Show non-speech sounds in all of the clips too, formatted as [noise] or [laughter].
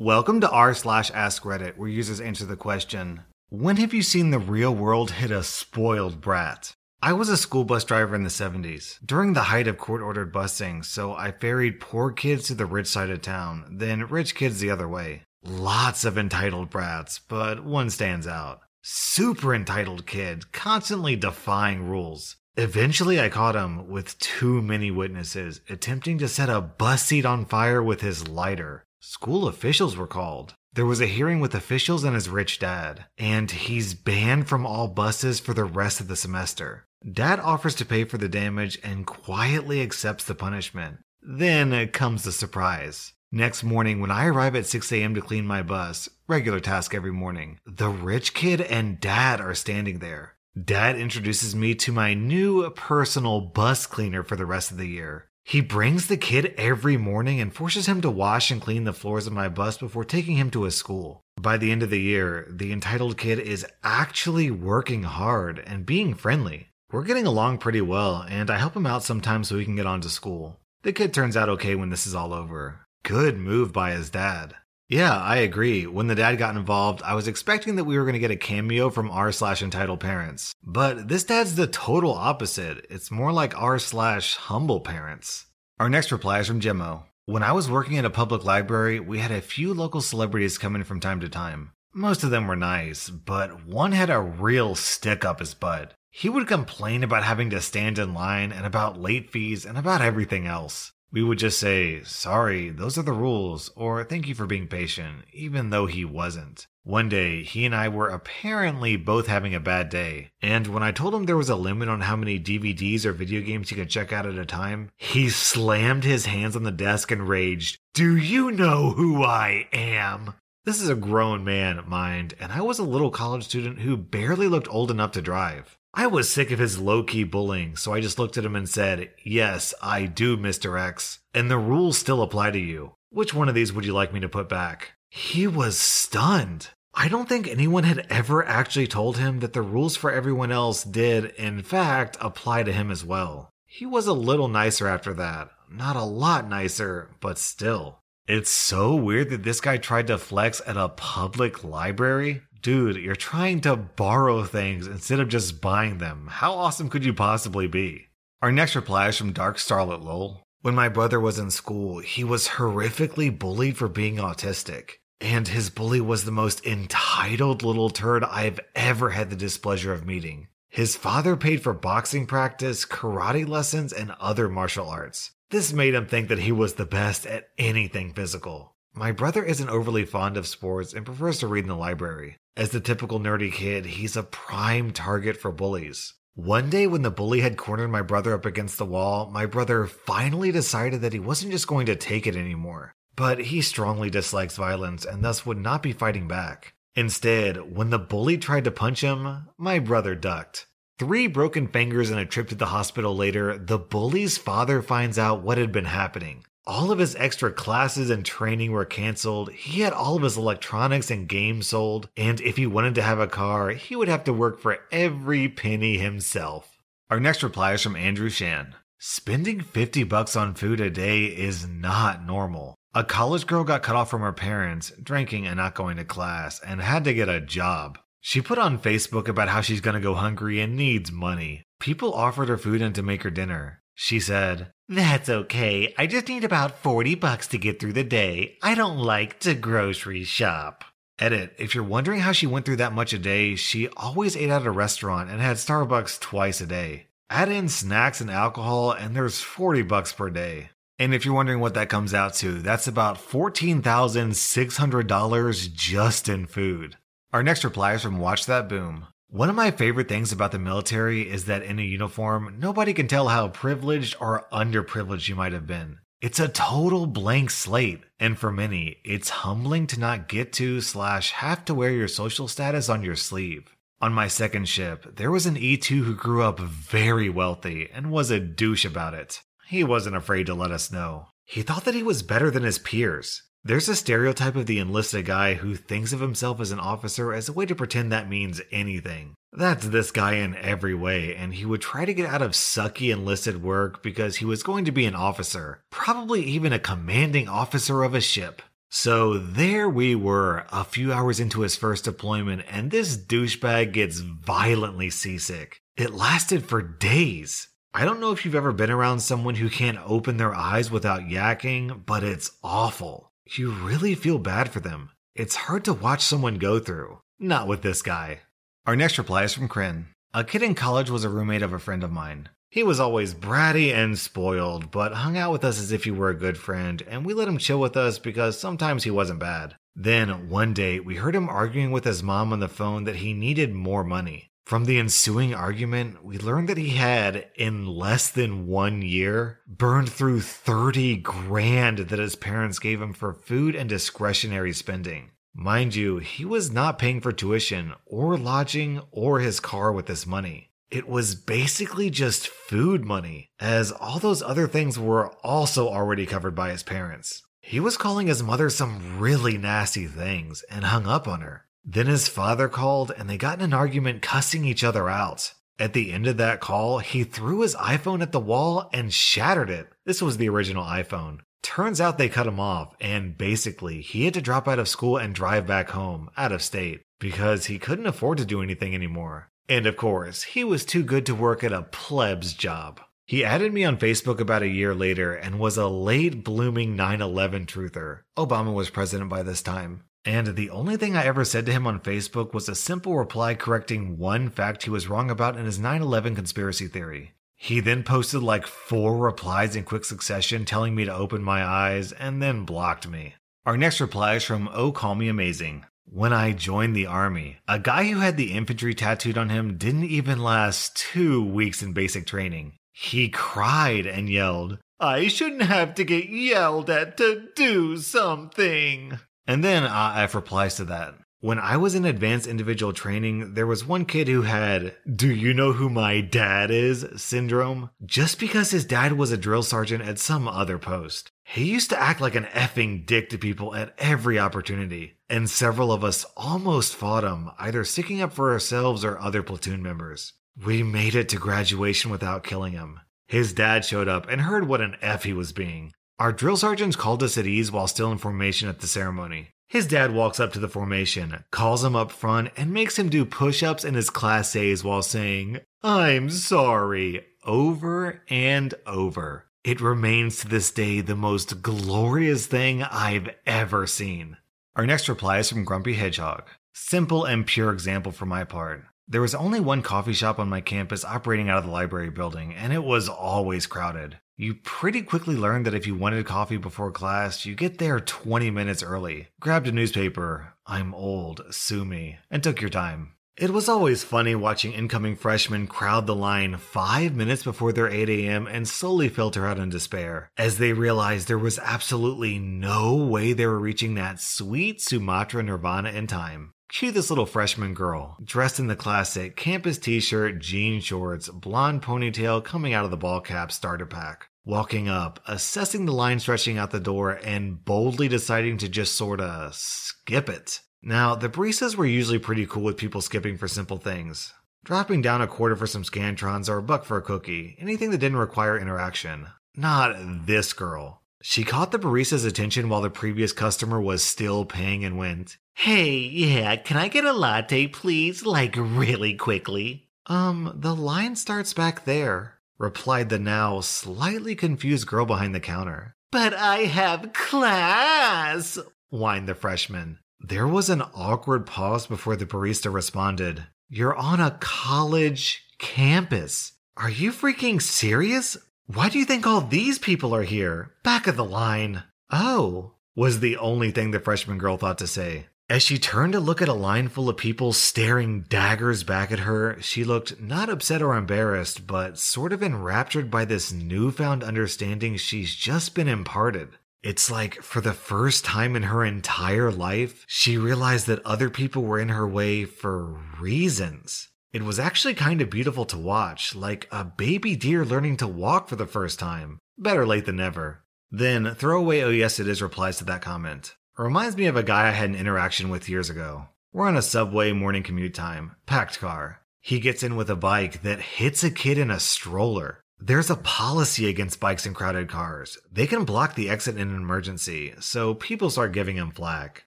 Welcome to r slash ask Reddit, where users answer the question, when have you seen the real world hit a spoiled brat? I was a school bus driver in the 70s, during the height of court ordered busing, so I ferried poor kids to the rich side of town, then rich kids the other way. Lots of entitled brats, but one stands out. Super entitled kid, constantly defying rules. Eventually, I caught him with too many witnesses attempting to set a bus seat on fire with his lighter. School officials were called. There was a hearing with officials and his rich dad, and he's banned from all buses for the rest of the semester. Dad offers to pay for the damage and quietly accepts the punishment. Then comes the surprise. Next morning, when I arrive at 6 a.m. to clean my bus, regular task every morning, the rich kid and dad are standing there. Dad introduces me to my new personal bus cleaner for the rest of the year. He brings the kid every morning and forces him to wash and clean the floors of my bus before taking him to his school. By the end of the year, the entitled kid is actually working hard and being friendly. We're getting along pretty well, and I help him out sometimes so he can get on to school. The kid turns out okay when this is all over. Good move by his dad. Yeah, I agree. When the dad got involved, I was expecting that we were going to get a cameo from r slash entitled parents. But this dad's the total opposite. It's more like r slash humble parents. Our next reply is from Gemmo. When I was working at a public library, we had a few local celebrities come in from time to time. Most of them were nice, but one had a real stick up his butt. He would complain about having to stand in line and about late fees and about everything else. We would just say, sorry, those are the rules, or thank you for being patient, even though he wasn't. One day, he and I were apparently both having a bad day, and when I told him there was a limit on how many DVDs or video games he could check out at a time, he slammed his hands on the desk and raged, Do you know who I am? This is a grown man, mind, and I was a little college student who barely looked old enough to drive. I was sick of his low key bullying, so I just looked at him and said, Yes, I do, Mr. X, and the rules still apply to you. Which one of these would you like me to put back? He was stunned. I don't think anyone had ever actually told him that the rules for everyone else did, in fact, apply to him as well. He was a little nicer after that. Not a lot nicer, but still. It's so weird that this guy tried to flex at a public library dude, you're trying to borrow things instead of just buying them. How awesome could you possibly be? Our next reply is from Dark Starlet Lol. When my brother was in school, he was horrifically bullied for being autistic. And his bully was the most entitled little turd I've ever had the displeasure of meeting. His father paid for boxing practice, karate lessons, and other martial arts. This made him think that he was the best at anything physical. My brother isn't overly fond of sports and prefers to read in the library. As the typical nerdy kid, he's a prime target for bullies. One day, when the bully had cornered my brother up against the wall, my brother finally decided that he wasn't just going to take it anymore. But he strongly dislikes violence and thus would not be fighting back. Instead, when the bully tried to punch him, my brother ducked. Three broken fingers and a trip to the hospital later, the bully's father finds out what had been happening all of his extra classes and training were canceled. He had all of his electronics and games sold. And if he wanted to have a car, he would have to work for every penny himself. Our next reply is from Andrew Shan. Spending 50 bucks on food a day is not normal. A college girl got cut off from her parents, drinking and not going to class, and had to get a job. She put on Facebook about how she's gonna go hungry and needs money. People offered her food and to make her dinner. She said, That's okay. I just need about 40 bucks to get through the day. I don't like to grocery shop. Edit. If you're wondering how she went through that much a day, she always ate at a restaurant and had Starbucks twice a day. Add in snacks and alcohol, and there's 40 bucks per day. And if you're wondering what that comes out to, that's about $14,600 just in food. Our next reply is from Watch That Boom. One of my favorite things about the military is that in a uniform, nobody can tell how privileged or underprivileged you might have been. It's a total blank slate, and for many, it's humbling to not get to slash have to wear your social status on your sleeve. On my second ship, there was an E2 who grew up very wealthy and was a douche about it. He wasn't afraid to let us know. He thought that he was better than his peers. There's a stereotype of the enlisted guy who thinks of himself as an officer as a way to pretend that means anything. That's this guy in every way, and he would try to get out of sucky enlisted work because he was going to be an officer, probably even a commanding officer of a ship. So there we were, a few hours into his first deployment, and this douchebag gets violently seasick. It lasted for days. I don't know if you've ever been around someone who can't open their eyes without yakking, but it's awful. You really feel bad for them. It's hard to watch someone go through. Not with this guy. Our next reply is from Kryn. A kid in college was a roommate of a friend of mine. He was always bratty and spoiled, but hung out with us as if he were a good friend, and we let him chill with us because sometimes he wasn't bad. Then, one day, we heard him arguing with his mom on the phone that he needed more money. From the ensuing argument, we learned that he had, in less than one year, burned through 30 grand that his parents gave him for food and discretionary spending. Mind you, he was not paying for tuition or lodging or his car with this money it was basically just food money, as all those other things were also already covered by his parents. He was calling his mother some really nasty things and hung up on her. Then his father called and they got in an argument cussing each other out. At the end of that call, he threw his iPhone at the wall and shattered it. This was the original iPhone. Turns out they cut him off, and basically, he had to drop out of school and drive back home, out of state, because he couldn't afford to do anything anymore. And of course, he was too good to work at a pleb's job. He added me on Facebook about a year later and was a late blooming 9 11 truther. Obama was president by this time. And the only thing I ever said to him on Facebook was a simple reply correcting one fact he was wrong about in his 9 11 conspiracy theory. He then posted like four replies in quick succession telling me to open my eyes and then blocked me. Our next reply is from Oh Call Me Amazing. When I joined the army, a guy who had the infantry tattooed on him didn't even last two weeks in basic training. He cried and yelled, I shouldn't have to get yelled at to do something. And then AF replies to that. When I was in advanced individual training, there was one kid who had, do you know who my dad is syndrome? Just because his dad was a drill sergeant at some other post. He used to act like an effing dick to people at every opportunity, and several of us almost fought him, either sticking up for ourselves or other platoon members. We made it to graduation without killing him. His dad showed up and heard what an F he was being. Our drill sergeants called us at ease while still in formation at the ceremony. His dad walks up to the formation, calls him up front, and makes him do push ups in his class A's while saying, I'm sorry, over and over. It remains to this day the most glorious thing I've ever seen. Our next reply is from Grumpy Hedgehog. Simple and pure example for my part. There was only one coffee shop on my campus operating out of the library building, and it was always crowded. You pretty quickly learned that if you wanted coffee before class, you get there 20 minutes early, grabbed a newspaper, I'm old, sue me, and took your time. It was always funny watching incoming freshmen crowd the line five minutes before their 8 a.m. and slowly filter out in despair as they realized there was absolutely no way they were reaching that sweet Sumatra nirvana in time. Cue this little freshman girl, dressed in the classic campus t shirt, jean shorts, blonde ponytail coming out of the ball cap starter pack. Walking up, assessing the line stretching out the door, and boldly deciding to just sorta skip it. Now, the baristas were usually pretty cool with people skipping for simple things. Dropping down a quarter for some Scantrons or a buck for a cookie, anything that didn't require interaction. Not this girl. She caught the barista's attention while the previous customer was still paying and went, Hey, yeah, can I get a latte, please? Like, really quickly? Um, the line starts back there, replied the now slightly confused girl behind the counter. But I have class, whined the freshman. There was an awkward pause before the barista responded. You're on a college campus. Are you freaking serious? Why do you think all these people are here? Back of the line. Oh, was the only thing the freshman girl thought to say. As she turned to look at a line full of people staring daggers back at her, she looked not upset or embarrassed, but sort of enraptured by this newfound understanding she's just been imparted. It's like for the first time in her entire life, she realized that other people were in her way for reasons. It was actually kind of beautiful to watch, like a baby deer learning to walk for the first time. Better late than never. Then throw away oh yes it is replies to that comment. It reminds me of a guy I had an interaction with years ago. We're on a subway morning commute time, packed car. He gets in with a bike that hits a kid in a stroller. There's a policy against bikes in crowded cars. They can block the exit in an emergency, so people start giving him flack.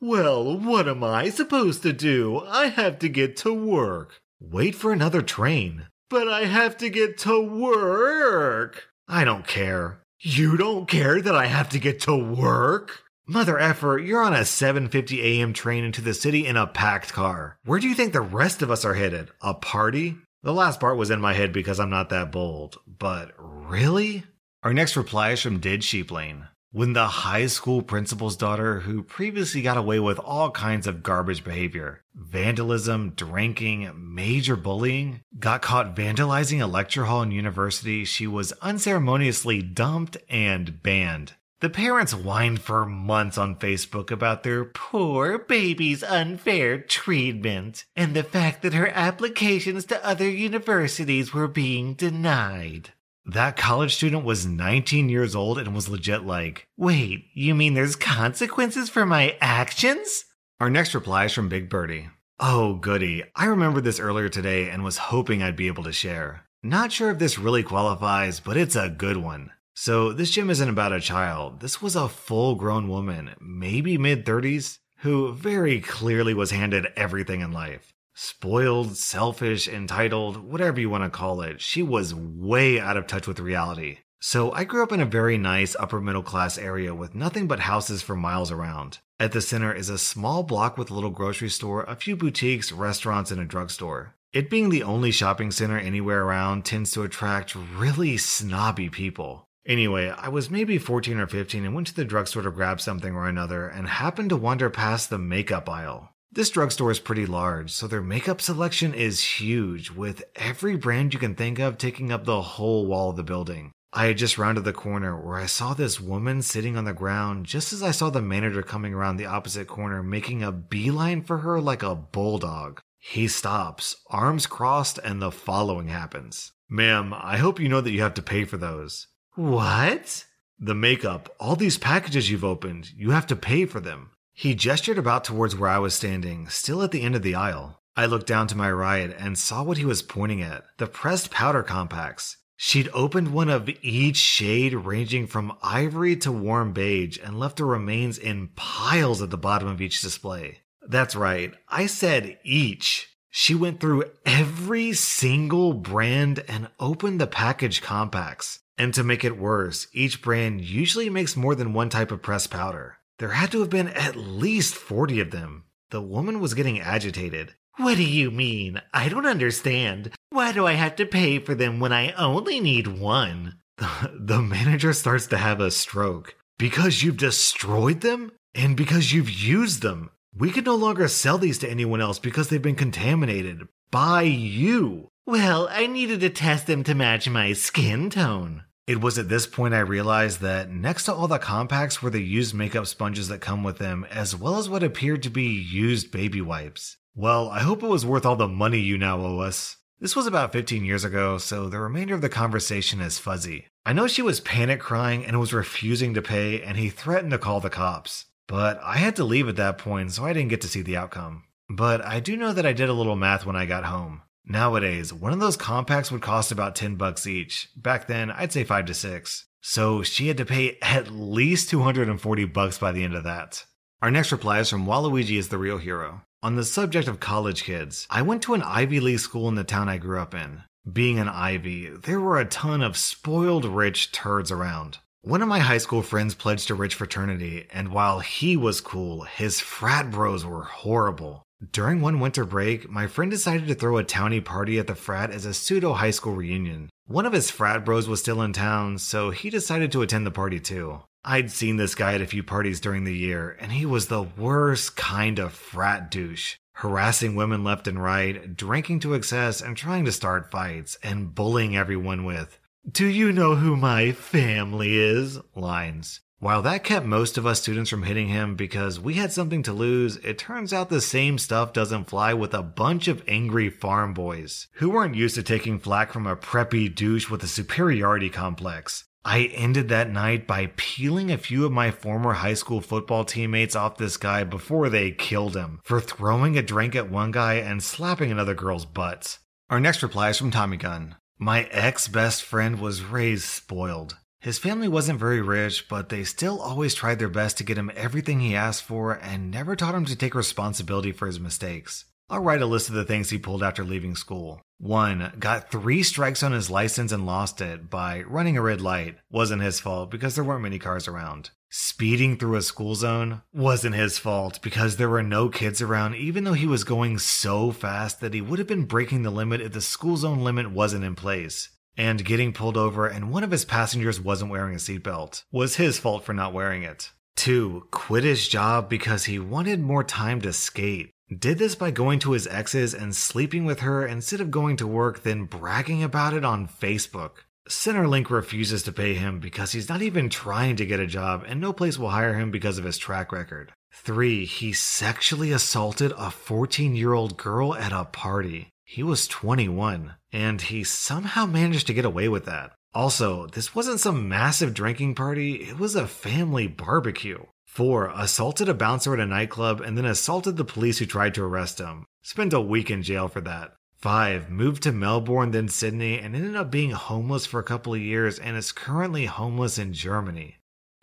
Well, what am I supposed to do? I have to get to work. Wait for another train. But I have to get to work. I don't care. You don't care that I have to get to work? Mother effer, you're on a 7:50 a.m. train into the city in a packed car. Where do you think the rest of us are headed? A party? The last part was in my head because I'm not that bold. But really? Our next reply is from Did Sheeplane. When the high school principal's daughter, who previously got away with all kinds of garbage behavior, vandalism, drinking, major bullying, got caught vandalizing a lecture hall in university, she was unceremoniously dumped and banned. The parents whined for months on Facebook about their poor baby's unfair treatment and the fact that her applications to other universities were being denied. That college student was 19 years old and was legit like, wait, you mean there's consequences for my actions? Our next reply is from Big Birdie. Oh, goody. I remembered this earlier today and was hoping I'd be able to share. Not sure if this really qualifies, but it's a good one. So, this gym isn't about a child. This was a full grown woman, maybe mid 30s, who very clearly was handed everything in life. Spoiled, selfish, entitled, whatever you want to call it, she was way out of touch with reality. So, I grew up in a very nice upper middle class area with nothing but houses for miles around. At the center is a small block with a little grocery store, a few boutiques, restaurants, and a drugstore. It being the only shopping center anywhere around tends to attract really snobby people. Anyway, I was maybe 14 or 15 and went to the drugstore to grab something or another and happened to wander past the makeup aisle. This drugstore is pretty large, so their makeup selection is huge, with every brand you can think of taking up the whole wall of the building. I had just rounded the corner where I saw this woman sitting on the ground just as I saw the manager coming around the opposite corner making a beeline for her like a bulldog. He stops, arms crossed, and the following happens. Ma'am, I hope you know that you have to pay for those. What? The makeup, all these packages you've opened, you have to pay for them. He gestured about towards where I was standing, still at the end of the aisle. I looked down to my right and saw what he was pointing at the pressed powder compacts. She'd opened one of each shade ranging from ivory to warm beige and left the remains in piles at the bottom of each display. That's right, I said each. She went through every single brand and opened the package compacts. And to make it worse, each brand usually makes more than one type of pressed powder. There had to have been at least 40 of them. The woman was getting agitated. What do you mean? I don't understand. Why do I have to pay for them when I only need one? The, [laughs] the manager starts to have a stroke. Because you've destroyed them? And because you've used them. We can no longer sell these to anyone else because they've been contaminated by you. Well, I needed to test them to match my skin tone. It was at this point I realized that next to all the compacts were the used makeup sponges that come with them, as well as what appeared to be used baby wipes. Well, I hope it was worth all the money you now owe us. This was about 15 years ago, so the remainder of the conversation is fuzzy. I know she was panic crying and was refusing to pay, and he threatened to call the cops. But I had to leave at that point, so I didn't get to see the outcome. But I do know that I did a little math when I got home. Nowadays, one of those compacts would cost about 10 bucks each. Back then, I'd say 5 to 6. So she had to pay at least 240 bucks by the end of that. Our next reply is from Waluigi is the real hero. On the subject of college kids, I went to an Ivy League school in the town I grew up in. Being an Ivy, there were a ton of spoiled rich turds around. One of my high school friends pledged a rich fraternity, and while he was cool, his frat bros were horrible. During one winter break, my friend decided to throw a towny party at the frat as a pseudo high school reunion. One of his frat bros was still in town, so he decided to attend the party too. I'd seen this guy at a few parties during the year, and he was the worst kind of frat douche. Harassing women left and right, drinking to excess, and trying to start fights, and bullying everyone with, Do you know who my family is? lines. While that kept most of us students from hitting him because we had something to lose, it turns out the same stuff doesn't fly with a bunch of angry farm boys who weren't used to taking flack from a preppy douche with a superiority complex. I ended that night by peeling a few of my former high school football teammates off this guy before they killed him for throwing a drink at one guy and slapping another girl's butts. Our next reply is from Tommy Gunn. My ex best friend was raised spoiled. His family wasn't very rich, but they still always tried their best to get him everything he asked for and never taught him to take responsibility for his mistakes. I'll write a list of the things he pulled after leaving school. 1. Got three strikes on his license and lost it by running a red light. Wasn't his fault because there weren't many cars around. Speeding through a school zone wasn't his fault because there were no kids around, even though he was going so fast that he would have been breaking the limit if the school zone limit wasn't in place. And getting pulled over and one of his passengers wasn't wearing a seatbelt was his fault for not wearing it. 2. Quit his job because he wanted more time to skate. Did this by going to his ex's and sleeping with her instead of going to work, then bragging about it on Facebook. Centrelink refuses to pay him because he's not even trying to get a job, and no place will hire him because of his track record. 3. He sexually assaulted a 14 year old girl at a party. He was 21, and he somehow managed to get away with that. Also, this wasn't some massive drinking party, it was a family barbecue. 4. Assaulted a bouncer at a nightclub and then assaulted the police who tried to arrest him. Spent a week in jail for that. 5. Moved to Melbourne, then Sydney, and ended up being homeless for a couple of years and is currently homeless in Germany.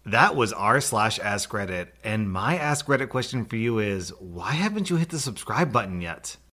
That was r slash Ask Reddit, and my Ask Reddit question for you is why haven't you hit the subscribe button yet?